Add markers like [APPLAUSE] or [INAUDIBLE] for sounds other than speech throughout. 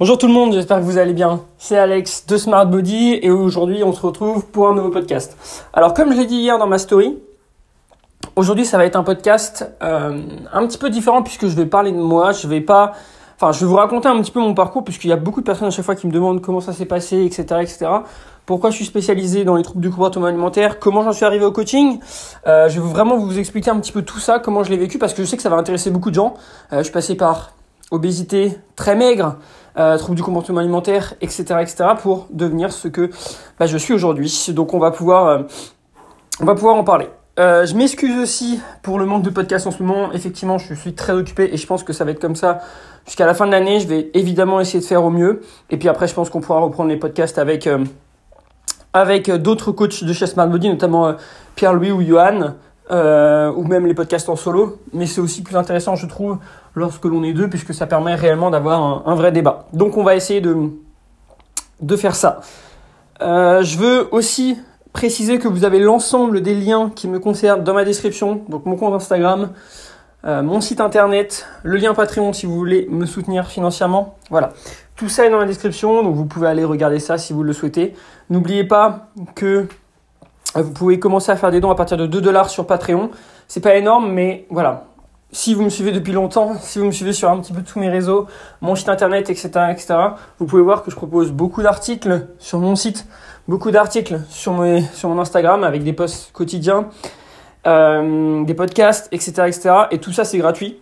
Bonjour tout le monde, j'espère que vous allez bien. C'est Alex de Smart Body et aujourd'hui on se retrouve pour un nouveau podcast. Alors comme je l'ai dit hier dans ma story, aujourd'hui ça va être un podcast euh, un petit peu différent puisque je vais parler de moi, je vais pas... Enfin, je vais vous raconter un petit peu mon parcours puisqu'il y a beaucoup de personnes à chaque fois qui me demandent comment ça s'est passé, etc., etc. Pourquoi je suis spécialisé dans les troubles du comportement alimentaire, comment j'en suis arrivé au coaching. Euh, je vais vraiment vous expliquer un petit peu tout ça, comment je l'ai vécu parce que je sais que ça va intéresser beaucoup de gens. Euh, je suis passé par obésité très maigre, euh, troubles du comportement alimentaire, etc., etc., pour devenir ce que bah, je suis aujourd'hui. Donc on va pouvoir, euh, on va pouvoir en parler. Euh, je m'excuse aussi pour le manque de podcast en ce moment. Effectivement, je suis très occupé et je pense que ça va être comme ça jusqu'à la fin de l'année. Je vais évidemment essayer de faire au mieux. Et puis après, je pense qu'on pourra reprendre les podcasts avec, euh, avec d'autres coachs de chez Smart Body, notamment Pierre-Louis ou Johan. Ou même les podcasts en solo, mais c'est aussi plus intéressant, je trouve, lorsque l'on est deux, puisque ça permet réellement d'avoir un, vrai débat. Donc on va essayer de, faire ça. Euh, je veux aussi préciser que vous avez l'ensemble des liens qui me concernent dans ma description, donc mon compte Instagram, euh, mon site internet, le lien Patreon si vous voulez me soutenir financièrement. Voilà. Tout ça est dans la description, donc vous pouvez aller regarder ça si vous le souhaitez. N'oubliez pas que vous pouvez commencer à faire des dons à partir de 2 dollars sur Patreon. C'est pas énorme, mais voilà. Si vous me suivez depuis longtemps, si vous me suivez sur un petit peu tous mes réseaux, mon site internet, etc., etc., vous pouvez voir que je propose beaucoup d'articles sur mon site, beaucoup d'articles sur, mon Instagram avec des posts quotidiens, euh, des podcasts, etc., etc. Et tout ça, c'est gratuit.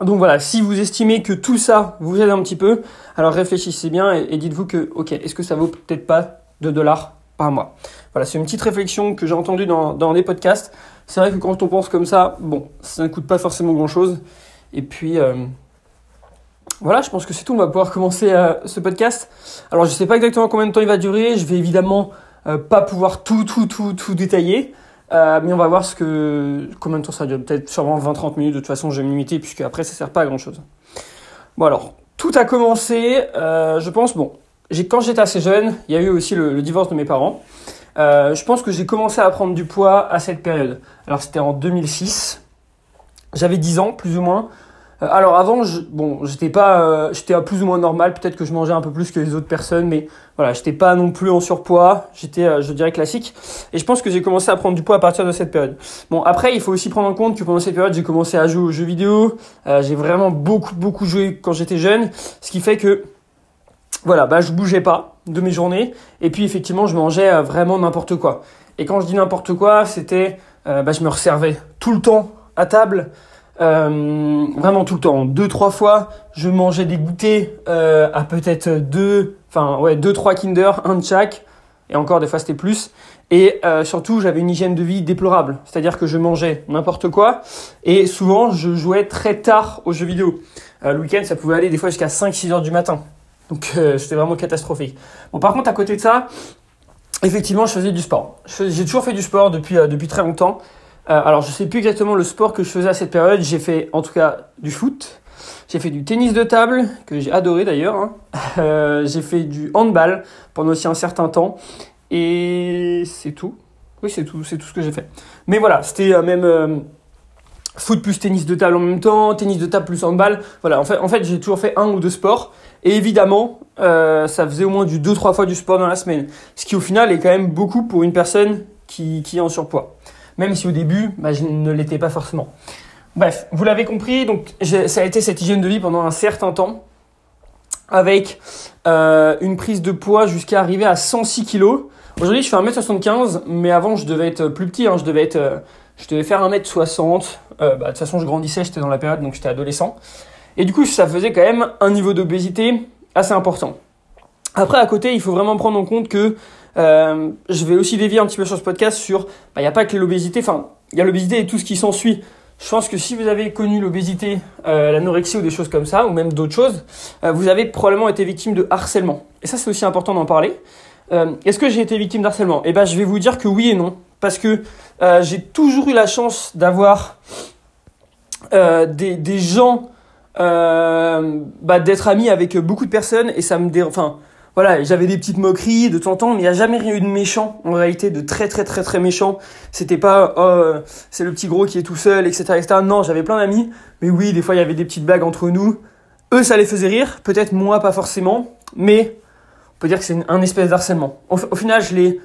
Donc voilà, si vous estimez que tout ça vous aide un petit peu, alors réfléchissez bien et, et dites-vous que, ok, est-ce que ça vaut peut-être pas 2 dollars par mois. Voilà, c'est une petite réflexion que j'ai entendue dans, dans des podcasts. C'est vrai que quand on pense comme ça, bon, ça ne coûte pas forcément grand-chose. Et puis, euh, voilà, je pense que c'est tout. On va pouvoir commencer euh, ce podcast. Alors, je ne sais pas exactement combien de temps il va durer. Je vais évidemment euh, pas pouvoir tout, tout, tout, tout détailler. mais on va voir ce que, combien de temps ça dure. Peut-être sûrement 20-30 minutes. De toute façon, je vais me limiter puisque après, ça sert pas à grand-chose. Bon, alors, tout a commencé, je pense, bon, quand j'étais assez jeune, il y a eu aussi le, divorce de mes parents. Euh, je pense que j'ai commencé à prendre du poids à cette période. Alors c'était en 2006. J'avais 10 ans, plus ou moins. Euh, alors avant, je, bon, j'étais pas, euh, j'étais plus ou moins normal. Peut-être que je mangeais un peu plus que les autres personnes, mais voilà, j'étais pas non plus en surpoids. J'étais, euh, je dirais classique. Et je pense que j'ai commencé à prendre du poids à partir de cette période. Bon, après, il faut aussi prendre en compte que pendant cette période, j'ai commencé à jouer aux jeux vidéo. J'ai vraiment beaucoup, beaucoup joué quand j'étais jeune, ce qui fait que voilà, bah je bougeais pas de mes journées et puis effectivement je mangeais euh, vraiment n'importe quoi. Et quand je dis n'importe quoi, c'était euh, bah je me resservais tout le temps à table, euh, vraiment tout le temps, deux trois fois, je mangeais des goûters à peut-être deux, enfin ouais deux trois Kinder, un de chaque et encore des fois c'était plus. Et surtout, j'avais une hygiène de vie déplorable. C'est-à-dire que je mangeais n'importe quoi. Et souvent, je jouais très tard aux jeux vidéo. Le week-end, ça pouvait aller des fois jusqu'à 5-6 heures du matin. Donc euh, c'était vraiment catastrophique. Bon, par contre, à côté de ça, effectivement, je faisais du sport. J'ai toujours fait du sport depuis, euh, depuis très longtemps. Euh, alors, je sais plus exactement le sport que je faisais à cette période. J'ai fait, en tout cas, du foot. J'ai fait du tennis de table, que j'ai adoré d'ailleurs. Hein. [LAUGHS] Euh, j'ai fait du handball pendant aussi un certain temps. Et c'est tout. Oui, c'est tout, c'est tout ce que j'ai fait. Mais voilà, c'était même foot plus tennis de table en même temps, tennis de table plus handball. Voilà, en fait, en fait j'ai toujours fait un ou deux sports. Et évidemment, euh, ça faisait au moins du 2-3 fois du sport dans la semaine. Ce qui au final est quand même beaucoup pour une personne qui, est en surpoids. Même si au début, bah, je ne l'étais pas forcément. Bref, vous l'avez compris, donc ça a été cette hygiène de vie pendant un certain temps, avec euh, une prise de poids jusqu'à arriver à 106 kg. Aujourd'hui, je fais 1m75, mais avant, je devais être plus petit, hein, je devais être... Euh, je devais faire 1m60. Euh, bah, de toute façon, je grandissais, j'étais dans la période, donc j'étais adolescent. Et du coup, ça faisait quand même un niveau d'obésité assez important. Après, à côté, il faut vraiment prendre en compte que euh, je vais aussi dévier un petit peu sur ce podcast sur, il bah, n'y a pas que l'obésité, enfin, il y a l'obésité et tout ce qui s'ensuit. Je pense que si vous avez connu l'obésité, euh, l'anorexie ou des choses comme ça, ou même d'autres choses, euh, vous avez probablement été victime de harcèlement. Et ça, c'est aussi important d'en parler. Est-ce que j'ai été victime d'harcèlement? Eh ben, je vais vous dire que oui et non, parce que j'ai toujours eu la chance d'avoir des gens euh, bah, d'être ami avec beaucoup de personnes et ça me dé... enfin voilà j'avais des petites moqueries de temps en temps mais il n'y a jamais rien eu de méchant en réalité de très très très très méchant. C'était pas oh c'est le petit gros qui est tout seul etc etc non j'avais plein d'amis mais oui des fois il y avait des petites blagues entre nous. Eux, ça les faisait rire, peut-être moi pas forcément, mais on peut dire que c'est un espèce d'harcèlement. Au, au, final, je l'ai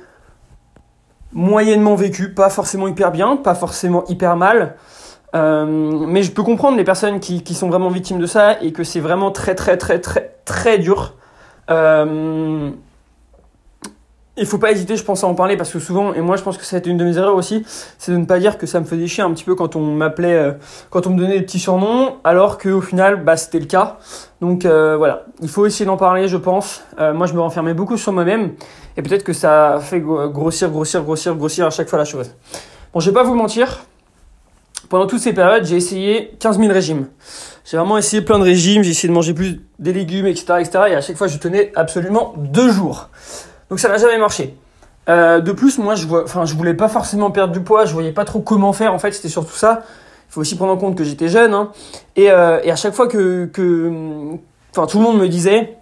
moyennement vécu, pas forcément hyper bien, pas forcément hyper mal, euh, mais je peux comprendre les personnes qui, qui, sont vraiment victimes de ça et que c'est vraiment très très très très très dur. Euh, il faut pas hésiter, je pense, à en parler parce que souvent, et moi je pense que ça a été une de mes erreurs aussi, c'est de ne pas dire que ça me faisait chier un petit peu quand on m'appelait, euh, quand on me donnait des petits surnoms, alors qu'au final, bah, c'était le cas. Donc euh, voilà, il faut essayer d'en parler, je pense. Moi, je me renfermais beaucoup sur moi-même et peut-être que ça fait grossir, grossir, grossir, grossir à chaque fois la chose. Bon, je vais pas vous mentir, pendant toutes ces périodes, j'ai essayé 15 000 régimes. J'ai vraiment essayé plein de régimes, j'ai essayé de manger plus des légumes, etc., etc. Et à chaque fois, je tenais absolument deux jours. Donc ça n'a jamais marché. Euh, de plus, moi, je, vois, je voulais pas forcément perdre du poids, je voyais pas trop comment faire. En fait, c'était surtout ça. Il faut aussi prendre en compte que j'étais jeune. Hein. Et, euh, et, à chaque fois que, que tout le monde me disait,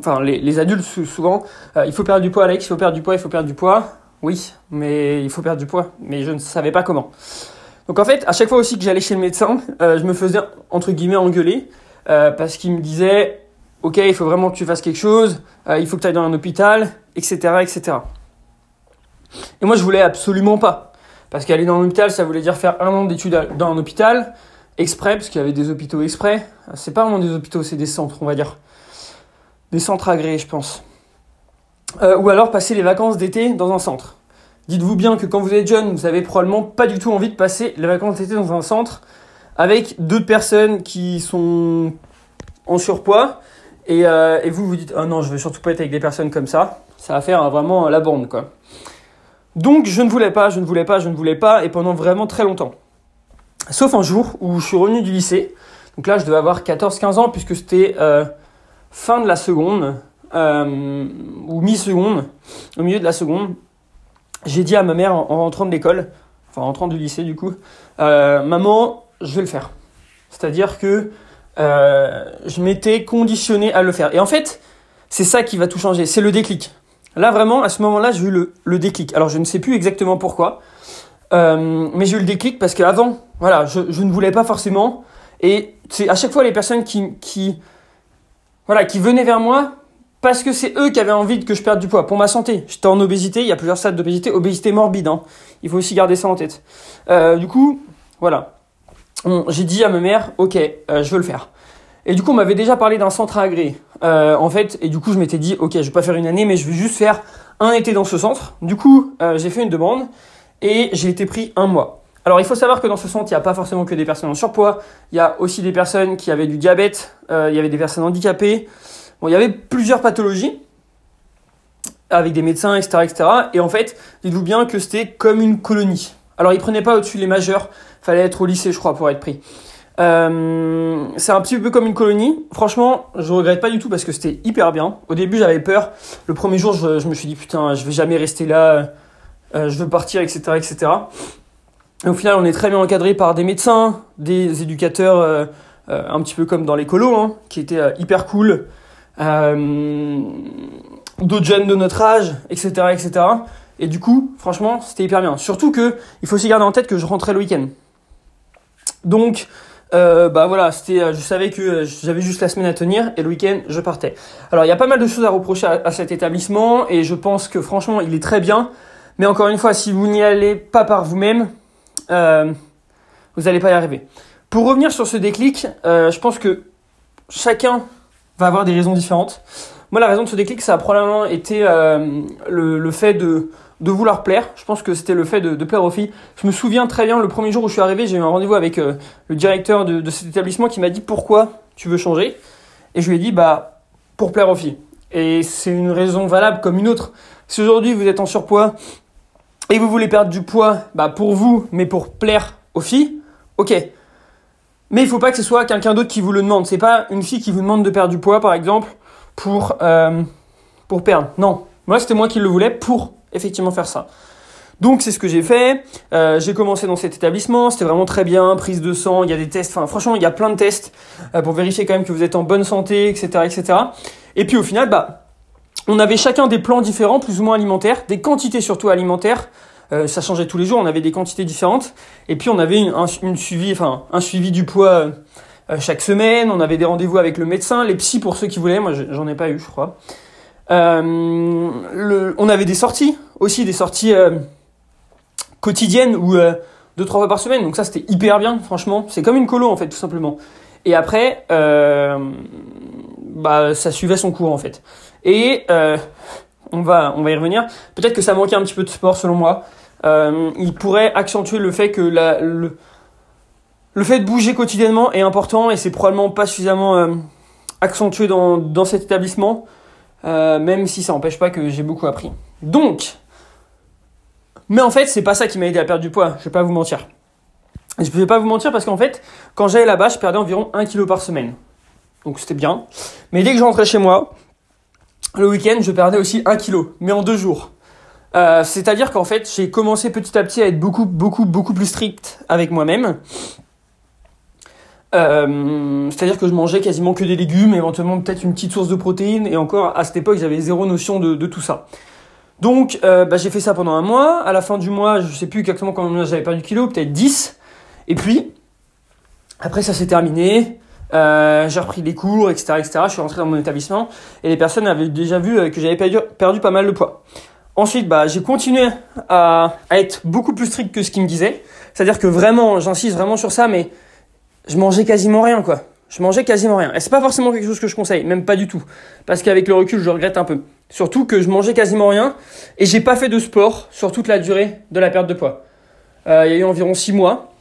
enfin, les, les adultes souvent, euh, il faut perdre du poids, Alex, il faut perdre du poids, il faut perdre du poids. Oui, mais il faut perdre du poids. Mais je ne savais pas comment. Donc en fait, à chaque fois aussi que j'allais chez le médecin, euh, je me faisais entre guillemets engueuler euh, parce qu'il me disait ok, il faut vraiment que tu fasses quelque chose, euh, il faut que tu ailles dans un hôpital, etc., etc. Et moi, je voulais absolument pas. Parce qu'aller dans un hôpital, ça voulait dire faire un an d'études dans un hôpital, exprès, parce qu'il y avait des hôpitaux exprès. C'est pas vraiment des hôpitaux, c'est des centres, on va dire. Des centres agréés, je pense. Ou alors passer les vacances d'été dans un centre. Dites-vous bien que quand vous êtes jeune, vous avez probablement pas du tout envie de passer les vacances d'été dans un centre avec d'autres personnes qui sont en surpoids et, euh, vous vous dites, oh non, je veux surtout pas être avec des personnes comme ça. Ça va faire vraiment la bande, quoi. Donc, je ne voulais pas, je ne voulais pas, je ne voulais pas, et pendant vraiment très longtemps. Sauf un jour où je suis revenu du lycée. Donc là, je devais avoir 14-15 ans, puisque c'était euh, fin de la seconde, euh, ou mi-seconde, au milieu de la seconde. J'ai dit à ma mère en, en rentrant de l'école, enfin en rentrant du lycée du coup, euh, maman, je vais le faire. C'est-à-dire que euh, je m'étais conditionné à le faire. Et en fait, c'est ça qui va tout changer, c'est le déclic. Là, vraiment, à ce moment-là, j'ai eu le, déclic. Alors, je ne sais plus exactement pourquoi, euh, mais j'ai eu le déclic parce qu'avant, voilà, je, ne voulais pas forcément. Et c'est à chaque fois les personnes qui, voilà, qui venaient vers moi parce que c'est eux qui avaient envie que je perde du poids pour ma santé. J'étais en obésité, il y a plusieurs stades d'obésité, obésité morbide. Hein. Il faut aussi garder ça en tête. Euh, du coup, voilà j'ai dit à ma mère, ok, euh, je veux le faire. Et du coup, on m'avait déjà parlé d'un centre agréé. Euh, en fait, et du coup, je m'étais dit, ok, je vais pas faire une année, mais je vais juste faire un été dans ce centre. Du coup, j'ai fait une demande et j'ai été pris un mois. Alors, il faut savoir que dans ce centre, il n'y a pas forcément que des personnes en surpoids. Il y a aussi des personnes qui avaient du diabète. Il y avait des personnes handicapées. Bon, il y avait plusieurs pathologies avec des médecins, etc., etc. Et en fait, dites-vous bien que c'était comme une colonie. Alors, ils prenaient pas au-dessus les majeurs fallait être au lycée, je crois, pour être pris. Euh, c'est un petit peu comme une colonie. Franchement, je regrette pas du tout parce que c'était hyper bien. Au début, j'avais peur. Le premier jour, je, me suis dit putain, je vais jamais rester là. Euh, je veux partir, etc., etc. Et au final, on est très bien encadré par des médecins, des éducateurs, euh, un petit peu comme dans l'écolo, hein, qui étaient hyper cool. Euh, d'autres jeunes de notre âge, etc., etc. Et du coup, franchement, c'était hyper bien. Surtout que il faut aussi garder en tête que je rentrais le week-end. Donc, euh, bah voilà, c'était, euh, je savais que j'avais juste la semaine à tenir et le week-end je partais. Alors il y a pas mal de choses à reprocher à, cet établissement et je pense que franchement il est très bien. Mais encore une fois, si vous n'y allez pas par vous-même, vous n'allez pas y arriver. Pour revenir sur ce déclic, je pense que chacun va avoir des raisons différentes. Moi, la raison de ce déclic, ça a probablement été euh, le, fait de de vouloir plaire. Je pense que c'était le fait de, de, plaire aux filles. Je me souviens très bien, le premier jour où je suis arrivé, j'ai eu un rendez-vous avec euh, le directeur de, de, cet établissement qui m'a dit pourquoi tu veux changer? Et je lui ai dit, bah, pour plaire aux filles. Et c'est une raison valable comme une autre. Si aujourd'hui vous êtes en surpoids et vous voulez perdre du poids, bah, pour vous, mais pour plaire aux filles, ok. Mais il faut pas que ce soit quelqu'un d'autre qui vous le demande. C'est pas une fille qui vous demande de perdre du poids, par exemple, pour, euh, pour perdre. Non. Moi, c'était moi qui le voulais pour effectivement faire ça. Donc c'est ce que j'ai fait. Euh, j'ai commencé dans cet établissement, c'était vraiment très bien, prise de sang, il y a des tests, enfin franchement il y a plein de tests euh, pour vérifier quand même que vous êtes en bonne santé, etc., etc. Et puis au final, bah, on avait chacun des plans différents, plus ou moins alimentaires, des quantités surtout alimentaires. Euh, ça changeait tous les jours, on avait des quantités différentes. Et puis on avait un, suivi, du poids chaque semaine. On avait des rendez-vous avec le médecin, les psys pour ceux qui voulaient. Moi, j'en ai pas eu, je crois. Le, on avait des sorties aussi, des sorties quotidiennes ou deux trois fois par semaine. Donc ça, c'était hyper bien, franchement. C'est comme une colo en fait, tout simplement. Et après, bah, ça suivait son cours en fait. Et on va, on va y revenir. Peut-être que ça manquait un petit peu de sport selon moi. Euh, il pourrait accentuer le fait que le, fait de bouger quotidiennement est important et c'est probablement pas suffisamment euh, accentué dans, cet établissement, euh, même si ça n'empêche pas que j'ai beaucoup appris. Donc, mais en fait, c'est pas ça qui m'a aidé à perdre du poids, je vais pas vous mentir. Je vais pas vous mentir parce qu'en fait, quand j'allais là-bas, je perdais environ 1 kg par semaine. Donc c'était bien. Mais dès que je rentrais chez moi, le week-end, je perdais aussi 1 kg, mais en deux jours. Euh, c'est-à-dire qu'en fait, j'ai commencé petit à petit à être beaucoup, beaucoup, beaucoup plus strict avec moi-même. Euh, c'est-à-dire que je mangeais quasiment que des légumes, éventuellement peut-être une petite source de protéines, et encore à cette époque, j'avais zéro notion de, tout ça. Donc, euh, bah, j'ai fait ça pendant un mois. À la fin du mois, je sais plus exactement combien j'avais perdu de kilos, peut-être 10. Et puis, après, ça s'est terminé. j'ai repris des cours, etc.. Je suis rentré dans mon établissement et les personnes avaient déjà vu que j'avais perdu pas mal de poids. Ensuite, bah, j'ai continué à, être beaucoup plus strict que ce qu'il me disait. C'est-à-dire que vraiment, j'insiste vraiment sur ça, mais je mangeais quasiment rien, quoi. Je mangeais quasiment rien. Et c'est pas forcément quelque chose que je conseille, même pas du tout. Parce qu'avec le recul, je regrette un peu. Surtout que je mangeais quasiment rien et j'ai pas fait de sport sur toute la durée de la perte de poids. Euh, il y a eu environ 6 mois.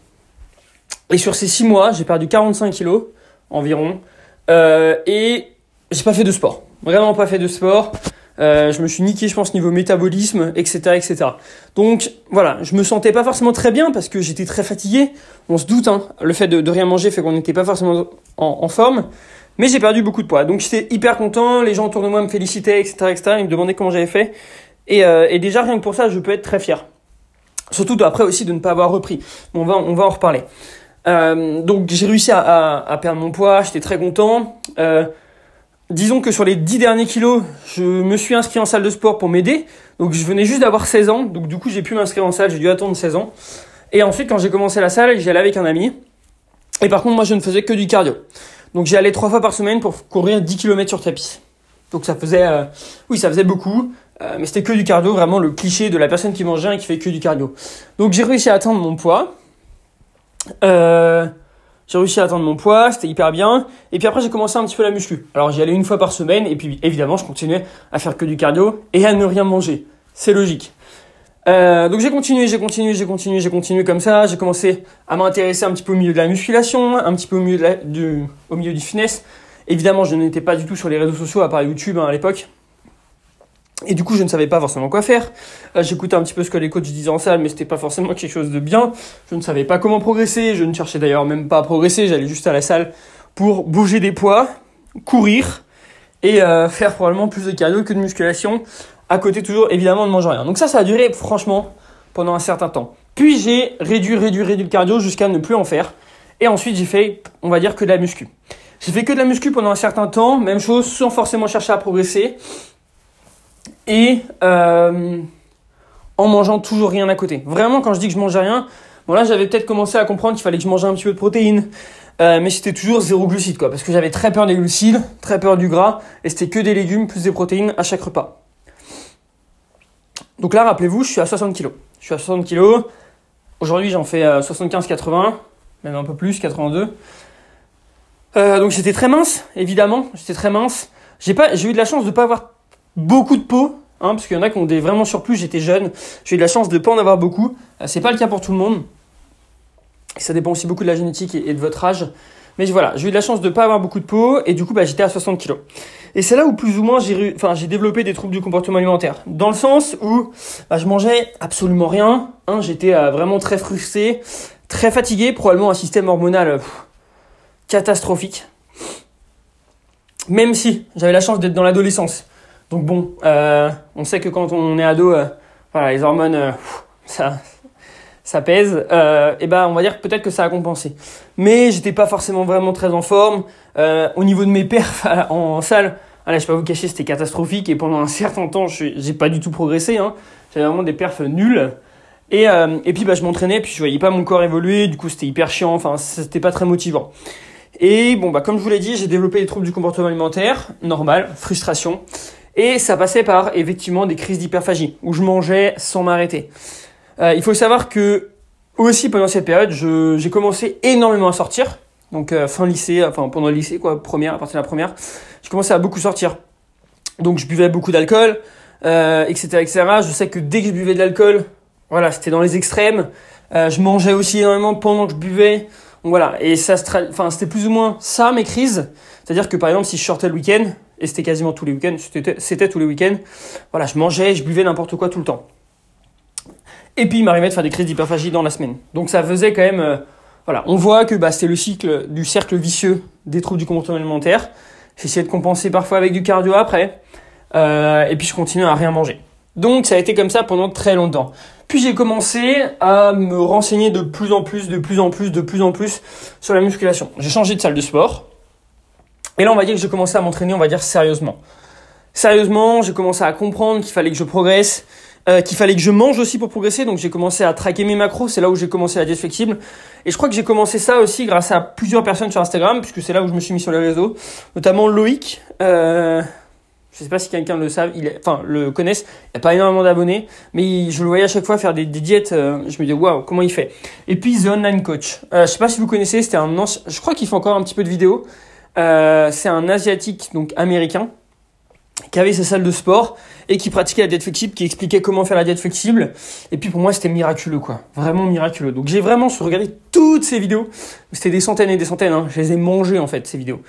Et sur ces 6 mois, j'ai perdu 45 kilos environ. Euh, et j'ai pas fait de sport. Vraiment pas fait de sport. Euh, je me suis niqué, je pense, niveau métabolisme, etc., etc. Donc voilà, je me sentais pas forcément très bien parce que j'étais très fatigué. On se doute, hein, le fait de, rien manger fait qu'on n'était pas forcément en, forme. Mais j'ai perdu beaucoup de poids. Donc j'étais hyper content, les gens autour de moi me félicitaient, etc., etc. Ils me demandaient comment j'avais fait. Et, euh, et, déjà, rien que pour ça, je peux être très fier. Surtout après aussi de ne pas avoir repris. On, va, on va en reparler. Euh, donc j'ai réussi à, à, perdre mon poids, j'étais très content. Disons que sur les 10 derniers kilos, je me suis inscrit en salle de sport pour m'aider. Donc je venais juste d'avoir 16 ans, donc du coup j'ai pu m'inscrire en salle, j'ai dû attendre 16 ans. Et ensuite quand j'ai commencé la salle, j'y allais avec un ami. Et par contre moi je ne faisais que du cardio. Donc j'y allais trois fois par semaine pour courir 10 km sur tapis. Donc ça faisait, euh, oui ça faisait beaucoup, euh, mais c'était que du cardio, vraiment le cliché de la personne qui mange rien et qui fait que du cardio. Donc j'ai réussi à atteindre mon poids. Euh, j'ai réussi à atteindre mon poids, c'était hyper bien. Et puis après, j'ai commencé un petit peu la muscu. Alors j'y allais une fois par semaine, et puis évidemment, je continuais à faire que du cardio et à ne rien manger. C'est logique. Euh, donc j'ai continué, j'ai continué, j'ai continué, j'ai continué comme ça. J'ai commencé à m'intéresser un petit peu au milieu de la musculation, un petit peu au milieu, du, au milieu du fitness. Évidemment, je n'étais pas du tout sur les réseaux sociaux à part YouTube hein, à l'époque. Et du coup, je ne savais pas forcément quoi faire. Euh, j'écoutais un petit peu ce que les coachs disaient en salle, mais c'était pas forcément quelque chose de bien. Je ne savais pas comment progresser. Je ne cherchais d'ailleurs même pas à progresser. J'allais juste à la salle pour bouger des poids, courir et euh, faire probablement plus de cardio que de musculation. À côté toujours évidemment de manger rien. Donc ça, ça a duré franchement pendant un certain temps. Puis j'ai réduit, réduit, réduit le cardio jusqu'à ne plus en faire. Et ensuite, j'ai fait, on va dire, que de la muscu. J'ai fait que de la muscu pendant un certain temps, même chose, sans forcément chercher à progresser et euh, en mangeant toujours rien à côté. Vraiment, quand je dis que je mangeais rien, bon là j'avais peut-être commencé à comprendre qu'il fallait que je mangeais un petit peu de protéines, euh, mais c'était toujours zéro glucides quoi, parce que j'avais très peur des glucides, très peur du gras, et c'était que des légumes plus des protéines à chaque repas. Donc là, rappelez-vous, je suis à 60 kg. Je suis à 60 kg. Aujourd'hui, j'en fais 75-80, euh, même un peu plus, 82. donc j'étais très mince, évidemment. J'étais très mince. J'ai j'ai eu de la chance de pas avoir beaucoup de peau, hein, parce qu'il y en a qui ont des vraiment surplus. J'étais jeune, j'ai eu de la chance de ne pas en avoir beaucoup. Euh, c'est pas le cas pour tout le monde. Ça dépend aussi beaucoup de la génétique et, de votre âge. Mais voilà, j'ai eu de la chance de ne pas avoir beaucoup de peau et du coup, bah, j'étais à 60 kg. Et c'est là où plus ou moins j'ai, développé des troubles du comportement alimentaire. Dans le sens où bah, je mangeais absolument rien. Hein, j'étais euh, vraiment très frustré, très fatigué, probablement un système hormonal catastrophique. Même si j'avais la chance d'être dans l'adolescence. Donc bon, euh, on sait que quand on est ado, euh, voilà, les hormones, euh, ça, pèse. et ben, on va dire peut-être que ça a compensé. Mais j'étais pas forcément vraiment très en forme. au niveau de mes perfs [LAUGHS] en, salle, allez, je vais pas vous cacher, c'était catastrophique. Et pendant un certain temps, j'ai pas du tout progressé. Hein. J'avais vraiment des perfs nuls. Et, et puis bah, je m'entraînais, puis je voyais pas mon corps évoluer. Du coup, c'était hyper chiant. Enfin, c'était pas très motivant. Et bon, bah, comme je vous l'ai dit, j'ai développé des troubles du comportement alimentaire, normal, frustration. Et ça passait par effectivement des crises d'hyperphagie, où je mangeais sans m'arrêter. Euh, il faut savoir que aussi pendant cette période, j'ai commencé énormément à sortir. Donc euh, fin lycée, enfin pendant le lycée, quoi, première, à partir de la première, j'ai commencé à beaucoup sortir. Donc je buvais beaucoup d'alcool, euh, etc., etc. Je sais que dès que je buvais de l'alcool, voilà, c'était dans les extrêmes. Je mangeais aussi énormément pendant que je buvais. Donc voilà, et ça, enfin c'était plus ou moins ça mes crises. C'est-à-dire que par exemple, si je sortais le week-end, et c'était quasiment tous les week-ends, c'était tous les week-ends, voilà, je mangeais, je buvais n'importe quoi tout le temps. Et puis il m'arrivait de faire des crises d'hyperphagie dans la semaine. Donc ça faisait quand même, euh, voilà, on voit que bah, c'était le cycle du cercle vicieux des troubles du comportement alimentaire. J'essayais de compenser parfois avec du cardio après, euh, et puis je continuais à rien manger. Donc ça a été comme ça pendant très longtemps. Puis j'ai commencé à me renseigner de plus en plus, de plus en plus, de plus en plus sur la musculation. J'ai changé de salle de sport. Et là, on va dire que j'ai commencé à m'entraîner, on va dire sérieusement. Sérieusement, j'ai commencé à comprendre qu'il fallait que je progresse, euh, qu'il fallait que je mange aussi pour progresser. Donc j'ai commencé à traquer mes macros. C'est là où j'ai commencé la diète flexible. Et je crois que j'ai commencé ça aussi grâce à plusieurs personnes sur Instagram, puisque c'est là où je me suis mis sur les réseaux, notamment Loïc. Euh, je sais pas si quelqu'un le savent, enfin le connaisse. Il a pas énormément d'abonnés, mais je le voyais à chaque fois faire des, diètes. Euh, je me dis waouh, comment il fait? Et puis The Online Coach. Euh, je sais pas si vous connaissez, c'était un ancien, je crois qu'il fait encore un petit peu de vidéos. Euh, c'est un asiatique donc américain qui avait sa salle de sport et qui pratiquait la diète flexible, qui expliquait comment faire la diète flexible. Et puis pour moi, c'était miraculeux, quoi. Vraiment miraculeux. Donc j'ai vraiment regardé toutes ces vidéos. C'était des centaines et des centaines. Hein. Je les ai mangées, en fait, ces vidéos.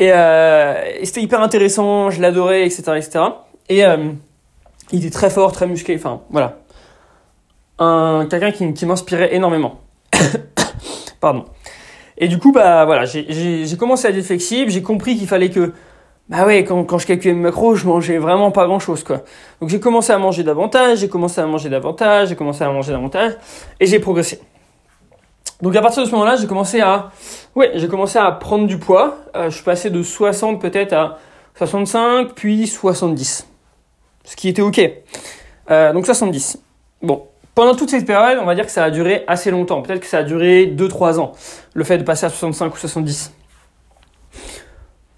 Euh, et, c'était hyper intéressant, je l'adorais, etc., etc. Et euh, il était très fort, très musclé. Enfin, voilà. Un, quelqu'un qui m'inspirait énormément. [COUGHS] Pardon. Et du coup, bah voilà, j'ai commencé à être flexible, j'ai compris qu'il fallait que bah ouais, quand, quand je calculais mes macros, je mangeais vraiment pas grand chose, quoi. Donc j'ai commencé à manger davantage, j'ai commencé à manger davantage, j'ai commencé à manger davantage, et j'ai progressé. Donc à partir de ce moment-là, j'ai commencé à, ouais, j'ai commencé à prendre du poids. Euh, je suis passé de 60 peut-être à 65, puis 70. Ce qui était ok. Euh, donc 70. Bon. Pendant toute cette période, on va dire que ça a duré assez longtemps. Peut-être que ça a duré 2-3 ans. Le fait de passer à 65 ou 70.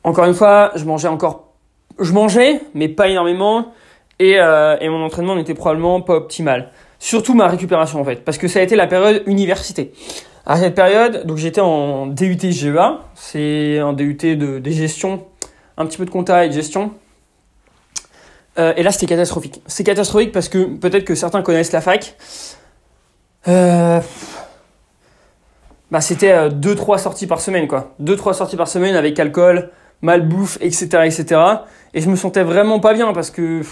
Encore une fois, je mangeais encore, je mangeais, mais pas énormément, et, euh, et mon entraînement n'était probablement pas optimal. Surtout ma récupération en fait, parce que ça a été la période université. À cette période, donc j'étais en DUT GEA, c'est un DUT de, de gestion, un petit peu de compta et de gestion. Euh, et là, c'était catastrophique. C'est catastrophique parce que peut-être que certains connaissent la fac. Euh, bah, c'était 2-3 sorties par semaine, quoi. 2-3 sorties par semaine avec alcool, malbouffe, etc., etc. Et je me sentais vraiment pas bien parce que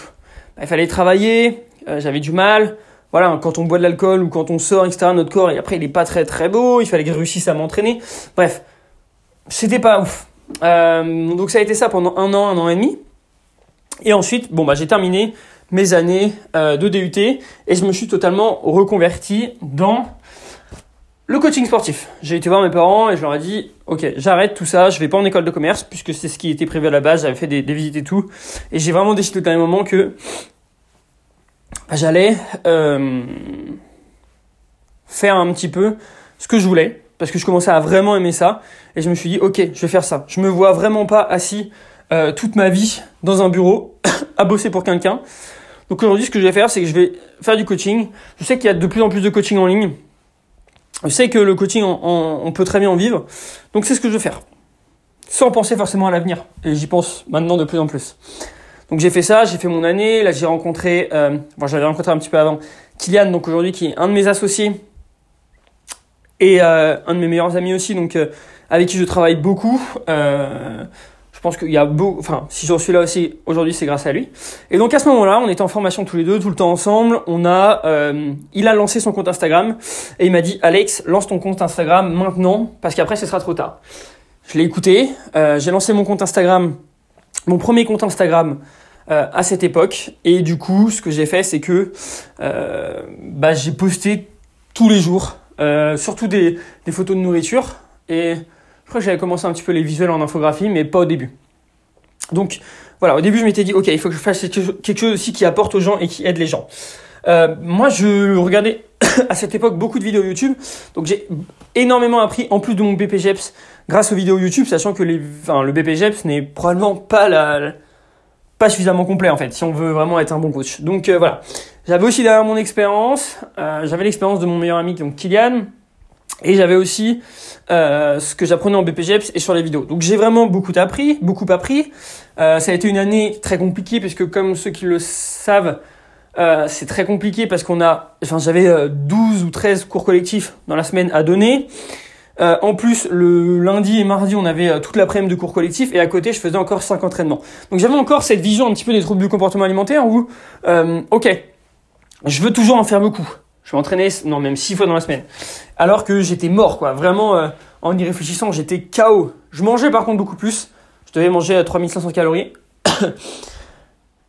bah, il fallait travailler, euh, j'avais du mal. Voilà, quand on boit de l'alcool ou quand on sort, etc., notre corps, et après, il est pas très très beau, il fallait que je réussisse à m'entraîner. Bref, c'était pas ouf. Euh, donc ça a été ça pendant un an, un an et demi. Et ensuite, bon, bah, j'ai terminé mes années euh, de DUT et je me suis totalement reconverti dans le coaching sportif. J'ai été voir mes parents et je leur ai dit, ok, j'arrête tout ça, je vais pas en école de commerce puisque c'est ce qui était prévu à la base, j'avais fait des, visites et tout. Et j'ai vraiment décidé au dernier moment que bah, j'allais euh, faire un petit peu ce que je voulais parce que je commençais à vraiment aimer ça et je me suis dit, ok, je vais faire ça. Je me vois vraiment pas assis euh, toute ma vie dans un bureau [COUGHS] à bosser pour quelqu'un. Donc aujourd'hui, ce que je vais faire, c'est que je vais faire du coaching. Je sais qu'il y a de plus en plus de coaching en ligne. Je sais que le coaching, on, peut très bien en vivre. Donc c'est ce que je veux faire. Sans penser forcément à l'avenir. Et j'y pense maintenant de plus en plus. Donc j'ai fait ça, j'ai fait mon année. Là j'ai rencontré, euh, j'avais rencontré un petit peu avant, Kylian, donc aujourd'hui qui est un de mes associés et euh, un de mes meilleurs amis aussi, donc euh, avec qui je travaille beaucoup. Je pense qu'il y a beaucoup, enfin, si j'en suis là aussi aujourd'hui, c'est grâce à lui. Et donc à ce moment-là, on était en formation tous les deux, tout le temps ensemble. On a, euh, il a lancé son compte Instagram et il m'a dit, Alex, lance ton compte Instagram maintenant parce qu'après ce sera trop tard. Je l'ai écouté, euh, j'ai lancé mon compte Instagram, mon premier compte Instagram euh, à cette époque. Et du coup, ce que j'ai fait, c'est que bah, j'ai posté tous les jours, surtout des, des photos de nourriture et je crois que j'avais commencé un petit peu les visuels en infographie, mais pas au début. Donc voilà, au début je m'étais dit, ok, il faut que je fasse quelque chose aussi qui apporte aux gens et qui aide les gens. Euh, moi, je regardais [COUGHS] à cette époque beaucoup de vidéos YouTube. Donc j'ai énormément appris en plus de mon BPGEPS grâce aux vidéos YouTube, sachant que les, enfin, le BPGEPS n'est probablement pas la, pas suffisamment complet en fait, si on veut vraiment être un bon coach. Donc euh, voilà. J'avais aussi derrière mon expérience, euh, j'avais l'expérience de mon meilleur ami donc Kylian, et j'avais aussi euh, ce que j'apprenais en BPGEPS et sur les vidéos. Donc j'ai vraiment beaucoup appris, beaucoup appris. Euh, ça a été une année très compliquée puisque comme ceux qui le savent, euh, c'est très compliqué parce qu'on a, enfin j'avais 12 ou 13 cours collectifs dans la semaine à donner. en plus, le lundi et mardi, on avait toute l'après-midi de cours collectifs et à côté, je faisais encore 5 entraînements. Donc j'avais encore cette vision un petit peu des troubles du comportement alimentaire où, ok, je veux toujours en faire beaucoup. Je m'entraînais, non, même 6 fois dans la semaine. Alors que j'étais mort, quoi. Vraiment, en y réfléchissant, j'étais KO. Je mangeais par contre beaucoup plus. Je devais manger à 3500 calories. [COUGHS]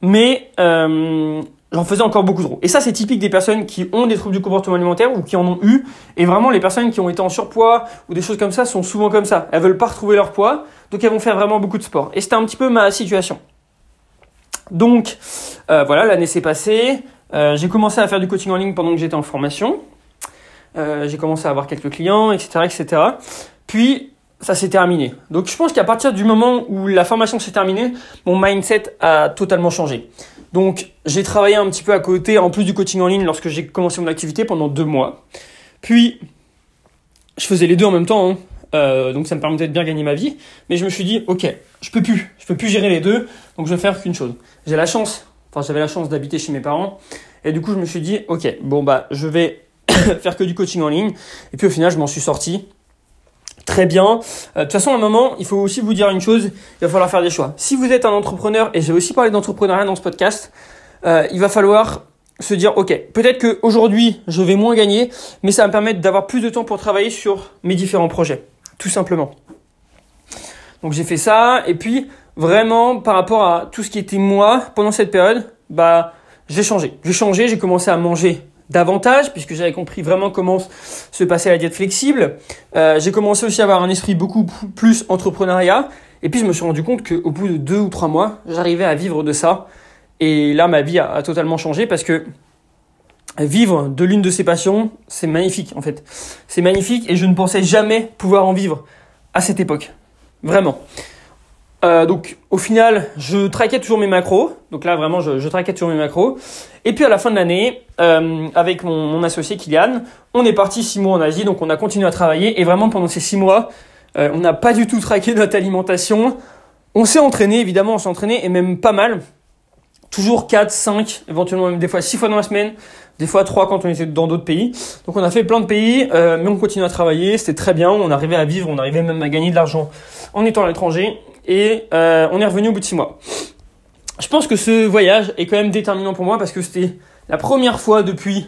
Mais euh, j'en faisais encore beaucoup trop. Et ça, c'est typique des personnes qui ont des troubles du comportement alimentaire ou qui en ont eu. Et vraiment, les personnes qui ont été en surpoids ou des choses comme ça sont souvent comme ça. Elles veulent pas retrouver leur poids, donc elles vont faire vraiment beaucoup de sport. Et c'était un petit peu ma situation. Donc, euh, voilà, l'année s'est passée. Euh, j'ai commencé à faire du coaching en ligne pendant que j'étais en formation. Euh, j'ai commencé à avoir quelques clients, etc., etc. Puis ça s'est terminé. Donc je pense qu'à partir du moment où la formation s'est terminée, mon mindset a totalement changé. Donc j'ai travaillé un petit peu à côté, en plus du coaching en ligne, lorsque j'ai commencé mon activité pendant deux mois. Puis je faisais les deux en même temps, hein. euh, donc ça me permettait de bien gagner ma vie. Mais je me suis dit, ok, je peux plus, je peux plus gérer les deux, donc je vais faire qu'une chose. J'ai la chance, enfin j'avais la chance d'habiter chez mes parents, et du coup je me suis dit, ok, bon bah je vais [COUGHS] faire que du coaching en ligne. Et puis au final, je m'en suis sorti très bien. Euh, de toute façon, à un moment, il faut aussi vous dire une chose, il va falloir faire des choix. Si vous êtes un entrepreneur, et j'ai aussi parlé d'entrepreneuriat dans ce podcast, euh, il va falloir se dire, ok, peut-être qu'aujourd'hui, je vais moins gagner, mais ça va me permettre d'avoir plus de temps pour travailler sur mes différents projets, tout simplement. Donc j'ai fait ça, et puis vraiment, par rapport à tout ce qui était moi, pendant cette période, bah, j'ai changé. J'ai changé, j'ai commencé à manger davantage puisque j'avais compris vraiment comment se passait la diète flexible. Euh, j'ai commencé aussi à avoir un esprit beaucoup plus entrepreneuriat et puis je me suis rendu compte qu'au bout de deux ou trois mois, j'arrivais à vivre de ça et là ma vie a, totalement changé parce que vivre de l'une de ces passions, c'est magnifique en fait. C'est magnifique et je ne pensais jamais pouvoir en vivre à cette époque. Vraiment. Euh, donc au final, je traquais toujours mes macros. Donc là vraiment, je, je traquais toujours mes macros. Et puis à la fin de l'année, euh, avec mon, mon, associé Kylian, on est parti six mois en Asie. Donc on a continué à travailler. Et vraiment pendant ces six mois, euh, on n'a pas du tout traqué notre alimentation. On s'est entraîné, évidemment, on s'est entraîné et même pas mal. Toujours 4, 5, éventuellement même des fois 6 fois dans la semaine, des fois 3 quand on était dans d'autres pays. Donc on a fait plein de pays, euh, mais on continue à travailler, c'était très bien, on arrivait à vivre, on arrivait même à gagner de l'argent en étant à l'étranger et euh, on est revenu au bout de six mois. Je pense que ce voyage est quand même déterminant pour moi parce que c'était la première fois depuis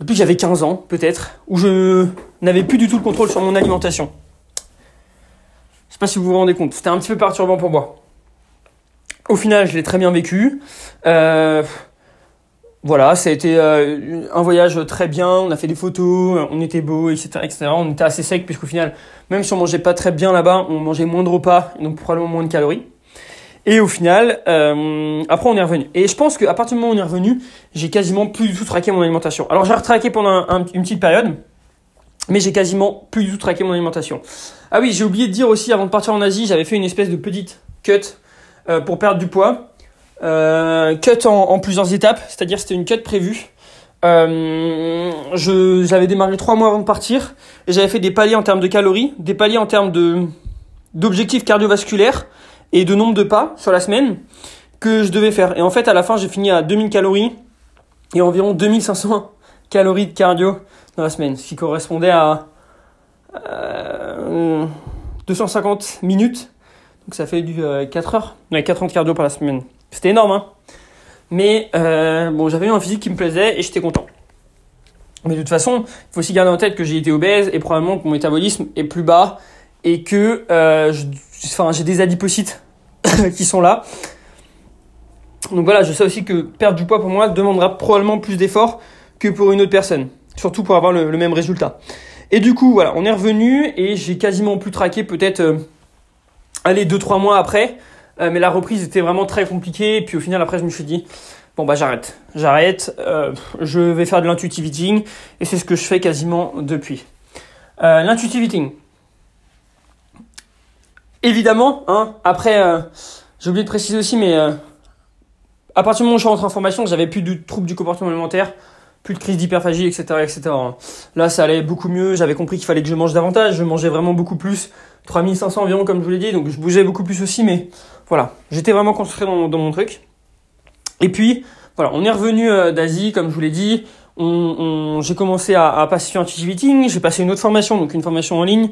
depuis que j'avais 15 ans peut-être où je n'avais plus du tout le contrôle sur mon alimentation. Je sais pas si vous vous rendez compte, c'était un petit peu perturbant pour moi. Au final, je l'ai très bien vécu. Euh, voilà, ça a été euh, un voyage très bien. On a fait des photos, on était beau, etc., etc. On était assez sec puisqu'au final, même si on mangeait pas très bien là-bas, on mangeait moins de repas, donc probablement moins de calories. Et au final, euh, après on est revenu. Et je pense qu'à partir du moment où on est revenu, j'ai quasiment plus du tout traqué mon alimentation. Alors j'ai retraqué pendant une petite période, mais j'ai quasiment plus du tout traqué mon alimentation. Ah oui, j'ai oublié de dire aussi, avant de partir en Asie, j'avais fait une espèce de petite cut euh, pour perdre du poids. Euh, cut en, plusieurs étapes, c'est-à-dire c'était une cut prévue. Euh, j'avais démarré trois mois avant de partir et j'avais fait des paliers en termes de calories, des paliers en termes de d'objectifs cardiovasculaires et de nombre de pas sur la semaine que je devais faire. Et en fait, à la fin, j'ai fini à 2000 calories et environ 2500 calories de cardio dans la semaine, ce qui correspondait à 250 euh, minutes. Donc ça fait du 4 heures, 4 ans de cardio par la semaine. C'était énorme, hein. Mais euh, bon, j'avais eu un physique qui me plaisait et j'étais content. Mais de toute façon, il faut aussi garder en tête que j'ai été obèse et probablement que mon métabolisme est plus bas et que euh, enfin, j'ai des adipocytes [COUGHS] qui sont là. Donc voilà, je sais aussi que perdre du poids pour moi demandera probablement plus d'efforts que pour une autre personne, surtout pour avoir le, même résultat. Et du coup, voilà, on est revenu et j'ai quasiment plus traqué peut-être, euh, allez, 2-3 mois après. Euh, mais la reprise était vraiment très compliquée. Et puis au final, après, je me suis dit, bon bah j'arrête, j'arrête, euh, je vais faire de l'intuitive eating et c'est ce que je fais quasiment depuis. Euh, l'intuitive eating. Évidemment, hein, après, euh, j'ai oublié de préciser aussi, mais à partir du moment où je suis rentré en formation, j'avais plus de troubles du comportement alimentaire, plus de crise d'hyperphagie, etc., etc. Là, ça allait beaucoup mieux. J'avais compris qu'il fallait que je mange davantage. Je mangeais vraiment beaucoup plus, 3500 environ, comme je vous l'ai dit. Donc, je bougeais beaucoup plus aussi, mais voilà, j'étais vraiment concentré dans, mon truc. Et puis, voilà, on est revenu euh, d'Asie, comme je vous l'ai dit. J'ai commencé à, passer sur Intuitive Eating. J'ai passé une autre formation, donc une formation en ligne,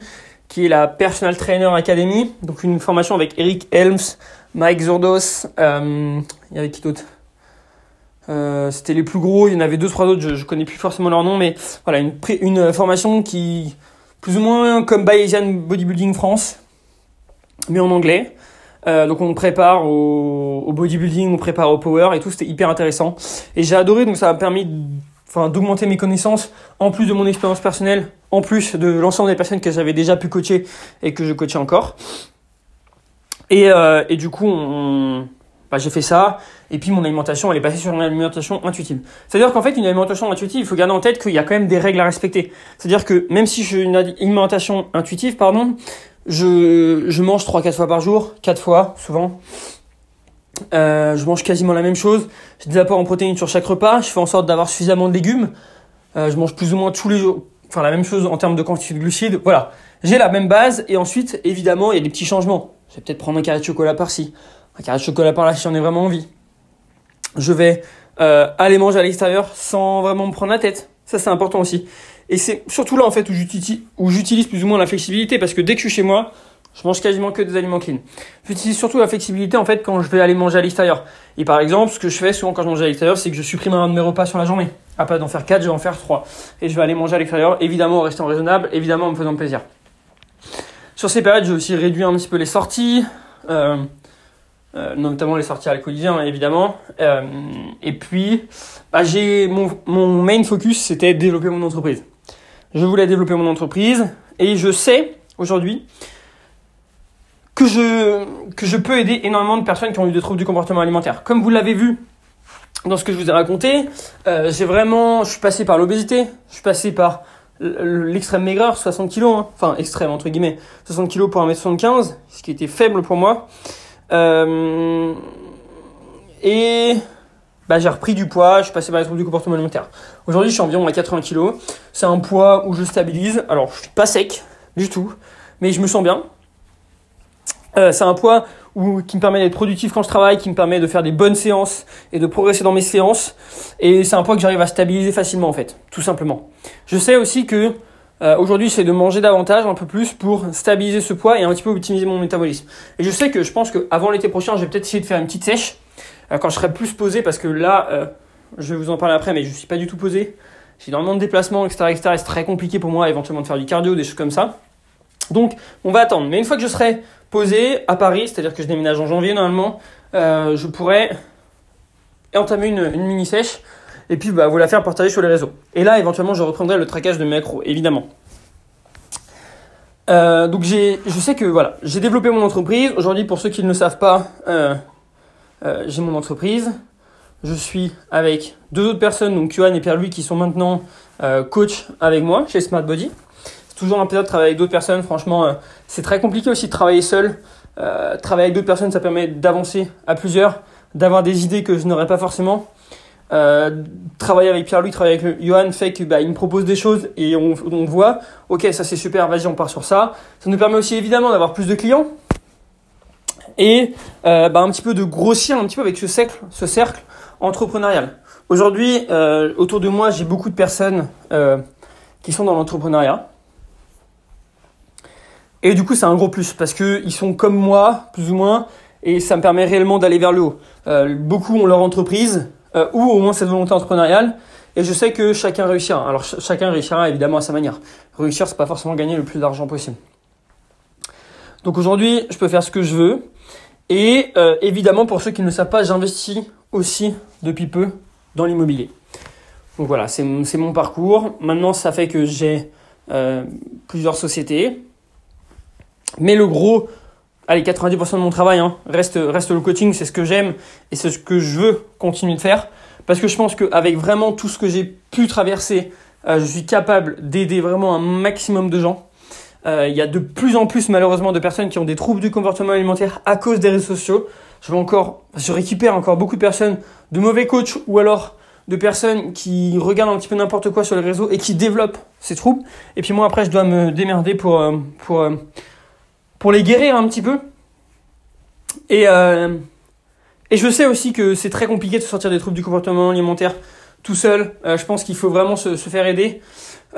qui est la Personal Trainer Academy. Donc une formation avec Eric Helms, Mike Zordos. Euh, il y avait qui d'autre? Euh, C'était les plus gros. Il y en avait deux, trois autres. Je, je connais plus forcément leur nom, mais voilà, une, une formation qui plus ou moins comme Bayesian Bodybuilding France, mais en anglais. Euh, donc on prépare au, au, bodybuilding, on prépare au power et tout, c'était hyper intéressant. Et j'ai adoré, donc ça m'a permis enfin, d'augmenter mes connaissances, en plus de mon expérience personnelle, en plus de l'ensemble des personnes que j'avais déjà pu coacher et que je coachais encore. Et, euh, et du coup, on, bah, j'ai fait ça, et puis mon alimentation, elle est passée sur une alimentation intuitive. C'est-à-dire qu'en fait, une alimentation intuitive, il faut garder en tête qu'il y a quand même des règles à respecter. C'est-à-dire que même si j'ai une alimentation intuitive, pardon, je, mange 3-4 fois par jour, 4 fois souvent. Euh, je mange quasiment la même chose. J'ai des apports en protéines sur chaque repas. Je fais en sorte d'avoir suffisamment de légumes. Euh, je mange plus ou moins tous les jours. Enfin, la même chose en termes de quantité de glucides. Voilà. J'ai la même base. Et ensuite, évidemment, il y a des petits changements. Je vais peut-être prendre un carré de chocolat par-ci. Un carré de chocolat par là si j'en ai vraiment envie. Je vais euh, aller manger à l'extérieur sans vraiment me prendre la tête. Ça, c'est important aussi. Et c'est surtout là, en fait, où j'utilise plus ou moins la flexibilité, parce que dès que je suis chez moi, je mange quasiment que des aliments clean. J'utilise surtout la flexibilité, en fait, quand je vais aller manger à l'extérieur. Et par exemple, ce que je fais souvent quand je mange à l'extérieur, c'est que je supprime un de mes repas sur la journée. À d'en faire 4, je vais en faire 3. Et je vais aller manger à l'extérieur, évidemment en restant raisonnable, évidemment en me faisant plaisir. Sur ces périodes, j'ai aussi réduit un petit peu les sorties. Euh, euh, notamment les sorties alcoolisées hein, évidemment. Euh, et puis, bah, j'ai mon, mon main focus, c'était développer mon entreprise. Je voulais développer mon entreprise et je sais aujourd'hui que je, peux aider énormément de personnes qui ont eu des troubles du comportement alimentaire. Comme vous l'avez vu dans ce que je vous ai raconté, euh, j'ai vraiment, je suis passé par l'obésité, je suis passé par l'extrême maigreur, 60 kilos, hein. enfin extrême entre guillemets, 60 kilos pour 1m75, ce qui était faible pour moi. Euh, et bah, j'ai repris du poids, je suis passé par les troubles du comportement alimentaire. Aujourd'hui, je suis environ à 80 kg. C'est un poids où je stabilise. Alors, je suis pas sec du tout, mais je me sens bien. Euh, c'est un poids où, qui me permet d'être productif quand je travaille, qui me permet de faire des bonnes séances et de progresser dans mes séances. Et c'est un poids que j'arrive à stabiliser facilement, en fait, tout simplement. Je sais aussi que euh, aujourd'hui, j'essaie de manger davantage, un peu plus, pour stabiliser ce poids et un petit peu optimiser mon métabolisme. Et je sais que je pense qu'avant l'été prochain, je vais peut-être essayer de faire une petite sèche euh, quand je serai plus posé, parce que là, je vais vous en parler après, mais je suis pas du tout posé. J'ai énormément de déplacements, etc., etc. Et c'est très compliqué pour moi, éventuellement, de faire du cardio, des choses comme ça. Donc, on va attendre. Mais une fois que je serai posé à Paris, c'est-à-dire que je déménage en janvier normalement, euh, je pourrais entamer une, une mini sèche et puis bah, vous la faire partager sur les réseaux. Et là, éventuellement, je reprendrai le traquage de mes macros, évidemment. Euh, donc j'ai, je sais que voilà, j'ai développé mon entreprise. Aujourd'hui, pour ceux qui ne le savent pas, euh, j'ai mon entreprise. Je suis avec deux autres personnes, donc Yohan et Pierre-Louis, qui sont maintenant euh, coach avec moi chez Smart Body. C'est toujours un plaisir de travailler avec d'autres personnes. Franchement, euh, c'est très compliqué aussi de travailler seul. Euh, travailler avec d'autres personnes, ça permet d'avancer à plusieurs, d'avoir des idées que je n'aurais pas forcément. Euh, travailler avec Pierre-Louis, travailler avec Johan fait que bah, me propose des choses et on, voit, ok, ça c'est super, vas-y, on part sur ça. Ça nous permet aussi évidemment d'avoir plus de clients et bah, un petit peu de grossir un petit peu avec ce cercle, ce cercle entrepreneurial. Aujourd'hui, euh, autour de moi, j'ai beaucoup de personnes euh, qui sont dans l'entrepreneuriat. Et du coup, c'est un gros plus parce que ils sont comme moi, plus ou moins, et ça me permet réellement d'aller vers le haut. Euh, beaucoup ont leur entreprise, ou au moins cette volonté entrepreneuriale. Et je sais que chacun réussira. Alors ch chacun réussira évidemment à sa manière. Réussir, c'est pas forcément gagner le plus d'argent possible. Donc aujourd'hui, je peux faire ce que je veux. Et évidemment, pour ceux qui ne savent pas, j'investis aussi depuis peu dans l'immobilier. Donc voilà, c'est mon parcours. Maintenant, ça fait que j'ai euh, plusieurs sociétés. Mais le gros allez, 90% de mon travail hein, reste, reste le coaching, c'est ce que j'aime et c'est ce que je veux continuer de faire. Parce que je pense qu'avec vraiment tout ce que j'ai pu traverser, euh, je suis capable d'aider vraiment un maximum de gens. Euh, il y a de plus en plus malheureusement de personnes qui ont des troubles du comportement alimentaire à cause des réseaux sociaux. Je encore, je récupère encore beaucoup de personnes, de mauvais coachs ou alors de personnes qui regardent un petit peu n'importe quoi sur les réseaux et qui développent ces troubles. Et puis moi après je dois me démerder pour euh, pour pour les guérir un petit peu. Et et je sais aussi que c'est très compliqué de sortir des troubles du comportement alimentaire tout seul. Euh, je pense qu'il faut vraiment se, se faire aider.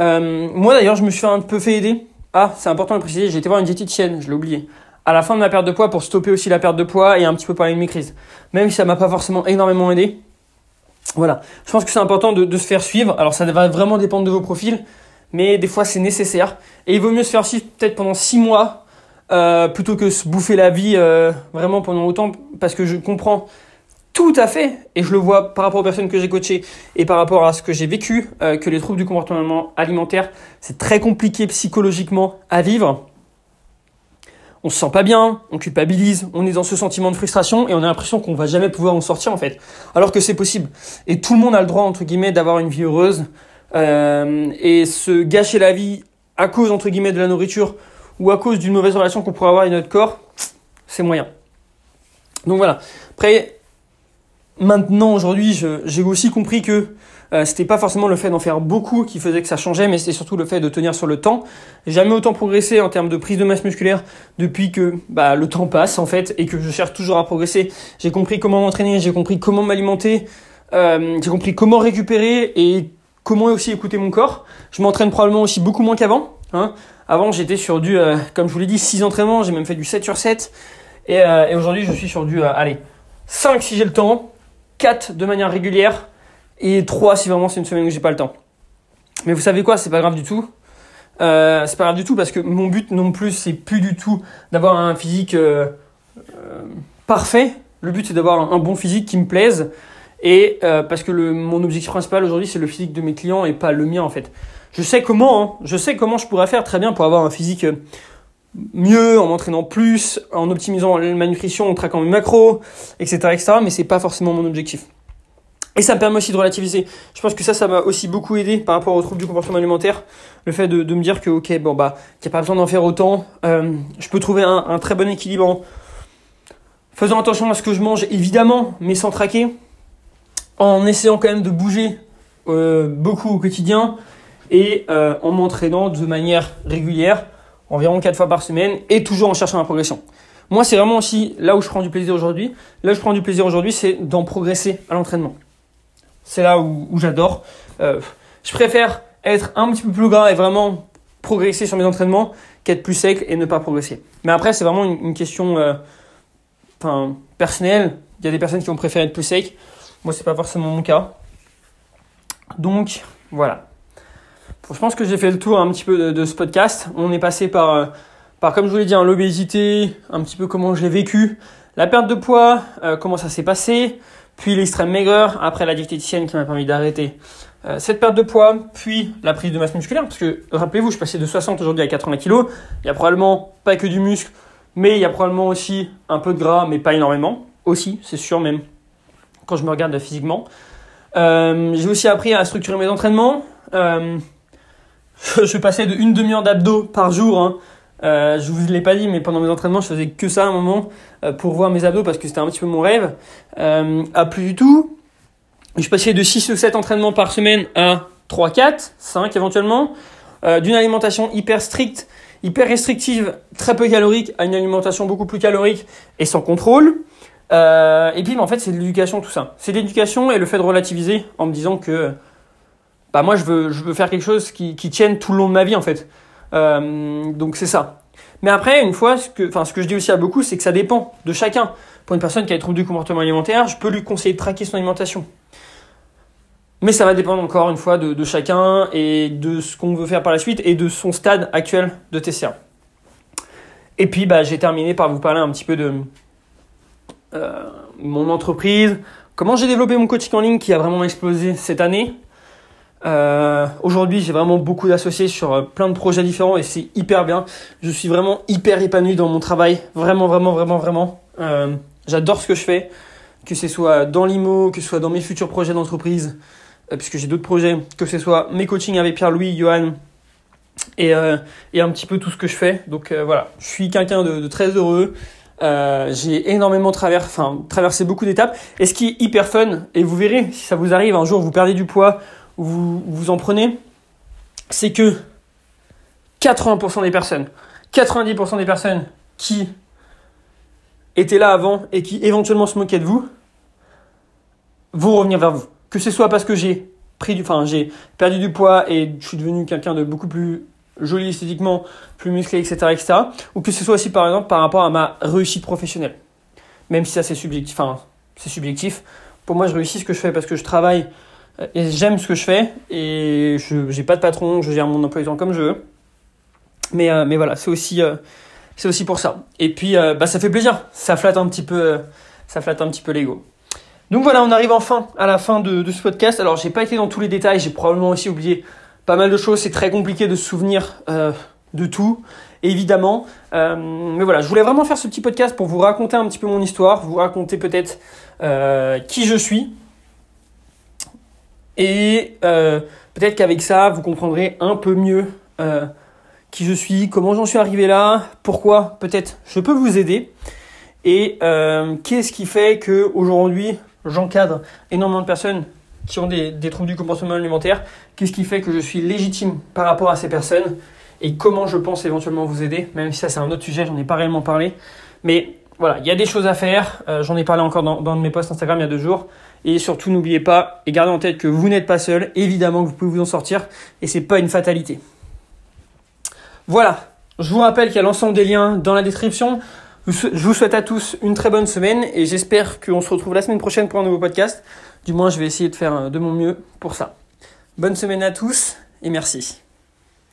Euh, moi d'ailleurs, je me suis un peu fait aider. Ah, c'est important de préciser, j'ai été voir une diététicienne, je l'ai oublié. À la fin de ma perte de poids pour stopper aussi la perte de poids et un petit peu parler de mes crises. Même si ça m'a pas forcément énormément aidé. Voilà. Je pense que c'est important de, se faire suivre. Alors ça va vraiment dépendre de vos profils, mais des fois c'est nécessaire. Et il vaut mieux se faire suivre peut-être pendant 6 mois euh, plutôt que se bouffer la vie euh, vraiment pendant autant, parce que je comprends tout à fait, et je le vois par rapport aux personnes que j'ai coachées et par rapport à ce que j'ai vécu, euh, que les troubles du comportement alimentaire, c'est très compliqué psychologiquement à vivre. On se sent pas bien, on culpabilise, on est dans ce sentiment de frustration et on a l'impression qu'on va jamais pouvoir en sortir en fait, alors que c'est possible. Et tout le monde a le droit entre guillemets d'avoir une vie heureuse et se gâcher la vie à cause entre guillemets de la nourriture ou à cause d'une mauvaise relation qu'on pourrait avoir avec notre corps, c'est moyen. Donc voilà. Après, maintenant, aujourd'hui, j'ai aussi compris que euh, c'était pas forcément le fait d'en faire beaucoup qui faisait que ça changeait, mais c'était surtout le fait de tenir sur le temps. Jamais autant progressé en termes de prise de masse musculaire depuis que bah, le temps passe en fait et que je cherche toujours à progresser. J'ai compris comment m'entraîner, j'ai compris comment m'alimenter, euh, j'ai compris comment récupérer et comment aussi écouter mon corps. Je m'entraîne probablement aussi beaucoup moins qu'avant. Hein. Avant, j'étais sur du, euh, comme je vous l'ai dit, 6 entraînements, j'ai même fait du 7 sur 7. Et, euh, et aujourd'hui, je suis sur du, euh, allez, 5 si j'ai le temps, 4 de manière régulière, et 3 si vraiment c'est une semaine où j'ai pas le temps. Mais vous savez quoi, c'est pas grave du tout. Euh, c'est pas grave du tout parce que mon but non plus, c'est plus du tout d'avoir un physique parfait. Le but, c'est d'avoir un, bon physique qui me plaise. Et parce que mon objectif principal aujourd'hui, c'est le physique de mes clients et pas le mien en fait je sais comment, hein. je sais comment je pourrais faire très bien pour avoir un physique euh, mieux, en m'entraînant plus, en optimisant ma nutrition, en traquant mes macros, etc., etc., mais c'est pas forcément mon objectif. Et ça me permet aussi de relativiser. Je pense que ça, ça m'a aussi beaucoup aidé par rapport aux troubles du comportement alimentaire. Le fait de, de me dire que, ok, bon, bah, qu'il n'y a pas besoin d'en faire autant. Euh, je peux trouver un, un, très bon équilibre en faisant attention à ce que je mange, évidemment, mais sans traquer. En essayant quand même de bouger euh, beaucoup au quotidien et euh, en m'entraînant de manière régulière, environ 4 fois par semaine, et toujours en cherchant la progression. Moi, c'est vraiment aussi là où je prends du plaisir aujourd'hui. Là où je prends du plaisir aujourd'hui, c'est d'en progresser à l'entraînement. C'est là où, j'adore. Euh, je préfère être un petit peu plus gras et vraiment progresser sur mes entraînements qu'être plus sec et ne pas progresser. Mais après, c'est vraiment une, question euh, personnelle. Il y a des personnes qui vont préférer être plus sec. Moi, c'est pas forcément mon cas. Donc, voilà je pense que j'ai fait le tour un petit peu de, ce podcast. On est passé par, euh, par comme je vous l'ai dit, hein, l'obésité, un petit peu comment j'ai vécu, la perte de poids, euh, comment ça s'est passé, puis l'extrême maigreur, après la diététicienne qui m'a permis d'arrêter euh, cette perte de poids, puis la prise de masse musculaire, parce que rappelez-vous, je passais de 60 aujourd'hui à 80 kg. Il y a probablement pas que du muscle, mais il y a probablement aussi un peu de gras, mais pas énormément. Aussi, c'est sûr même, quand je me regarde physiquement. j'ai aussi appris à structurer mes entraînements. Euh, [LAUGHS] je passais de une demi-heure d'abdos par jour. Hein. Euh, je vous l'ai pas dit, mais pendant mes entraînements, je faisais que ça à un moment euh, pour voir mes abdos parce que c'était un petit peu mon rêve. Euh, à plus du tout. Je passais de 6 ou 7 entraînements par semaine à 3, 4, 5 éventuellement. Euh, D'une alimentation hyper stricte, hyper restrictive, très peu calorique, à une alimentation beaucoup plus calorique et sans contrôle. Euh, et puis, en fait, c'est de l'éducation tout ça. C'est l'éducation et le fait de relativiser en me disant que bah moi je veux, je veux faire quelque chose qui, tienne tout le long de ma vie en fait. Euh, donc c'est ça. Mais après, une fois, ce que, je dis aussi à beaucoup, c'est que ça dépend de chacun. Pour une personne qui a des troubles du comportement alimentaire, je peux lui conseiller de traquer son alimentation. Mais ça va dépendre encore une fois de, de chacun et de ce qu'on veut faire par la suite et de son stade actuel de TCA. Et puis, bah, j'ai terminé par vous parler un petit peu de euh, mon entreprise, comment j'ai développé mon coaching en ligne qui a vraiment explosé cette année, Euh, Aujourd'hui, j'ai vraiment beaucoup d'associés sur euh, plein de projets différents et c'est hyper bien. Je suis vraiment hyper épanoui dans mon travail. Vraiment, vraiment, vraiment, vraiment. Euh, J'adore ce que je fais, que ce soit dans l'IMO, que ce soit dans mes futurs projets d'entreprise, euh, puisque j'ai d'autres projets, que ce soit mes coachings avec Pierre-Louis, Johan et, euh, et un petit peu tout ce que je fais. Donc voilà, je suis quelqu'un de, de très heureux. Euh, j'ai énormément travers, traversé beaucoup d'étapes. Et ce qui est hyper fun, et vous verrez si ça vous arrive un jour, vous perdez du poids vous, vous en prenez, c'est que 80% des personnes, 90% des personnes qui étaient là avant et qui éventuellement se moquaient de vous, vont revenir vers vous. Que ce soit parce que j'ai pris du, enfin, j'ai perdu du poids et je suis devenu quelqu'un de beaucoup plus joli esthétiquement, plus musclé, etc., etc. Ou que ce soit aussi, par exemple, par rapport à ma réussite professionnelle. Même si ça, c'est subjectif, enfin, c'est subjectif. Pour moi, je réussis ce que je fais parce que je travaille et j'aime ce que je fais et je, j'ai pas de patron, je gère mon emploi comme je veux. Mais, euh, mais voilà, c'est aussi, euh, c'est aussi pour ça. Et puis, euh, bah, ça fait plaisir. Ça flatte un petit peu, euh, ça flatte un petit peu l'ego. Donc voilà, on arrive enfin à la fin de, de ce podcast. Alors, j'ai pas été dans tous les détails, j'ai probablement aussi oublié pas mal de choses. C'est très compliqué de se souvenir euh, de tout, évidemment. Euh, mais voilà, je voulais vraiment faire ce petit podcast pour vous raconter un petit peu mon histoire, vous raconter peut-être euh, qui je suis. Et euh, peut-être qu'avec ça, vous comprendrez un peu mieux euh, qui je suis, comment j'en suis arrivé là, pourquoi peut-être je peux vous aider. Et euh, qu'est-ce qui fait que aujourd'hui j'encadre énormément de personnes qui ont des, des troubles du comportement alimentaire? Qu'est-ce qui fait que je suis légitime par rapport à ces personnes? Et comment je pense éventuellement vous aider? Même si ça c'est un autre sujet, j'en ai pas réellement parlé. Mais voilà, il y a des choses à faire. Euh, j'en ai parlé encore dans, mes posts Instagram il y a deux jours. Et surtout, n'oubliez pas et gardez en tête que vous n'êtes pas seul. Évidemment vous pouvez vous en sortir et c'est pas une fatalité. Voilà. Je vous rappelle qu'il y a l'ensemble des liens dans la description. Je vous souhaite à tous une très bonne semaine et j'espère qu'on se retrouve la semaine prochaine pour un nouveau podcast. Du moins, je vais essayer de faire de mon mieux pour ça. Bonne semaine à tous et merci.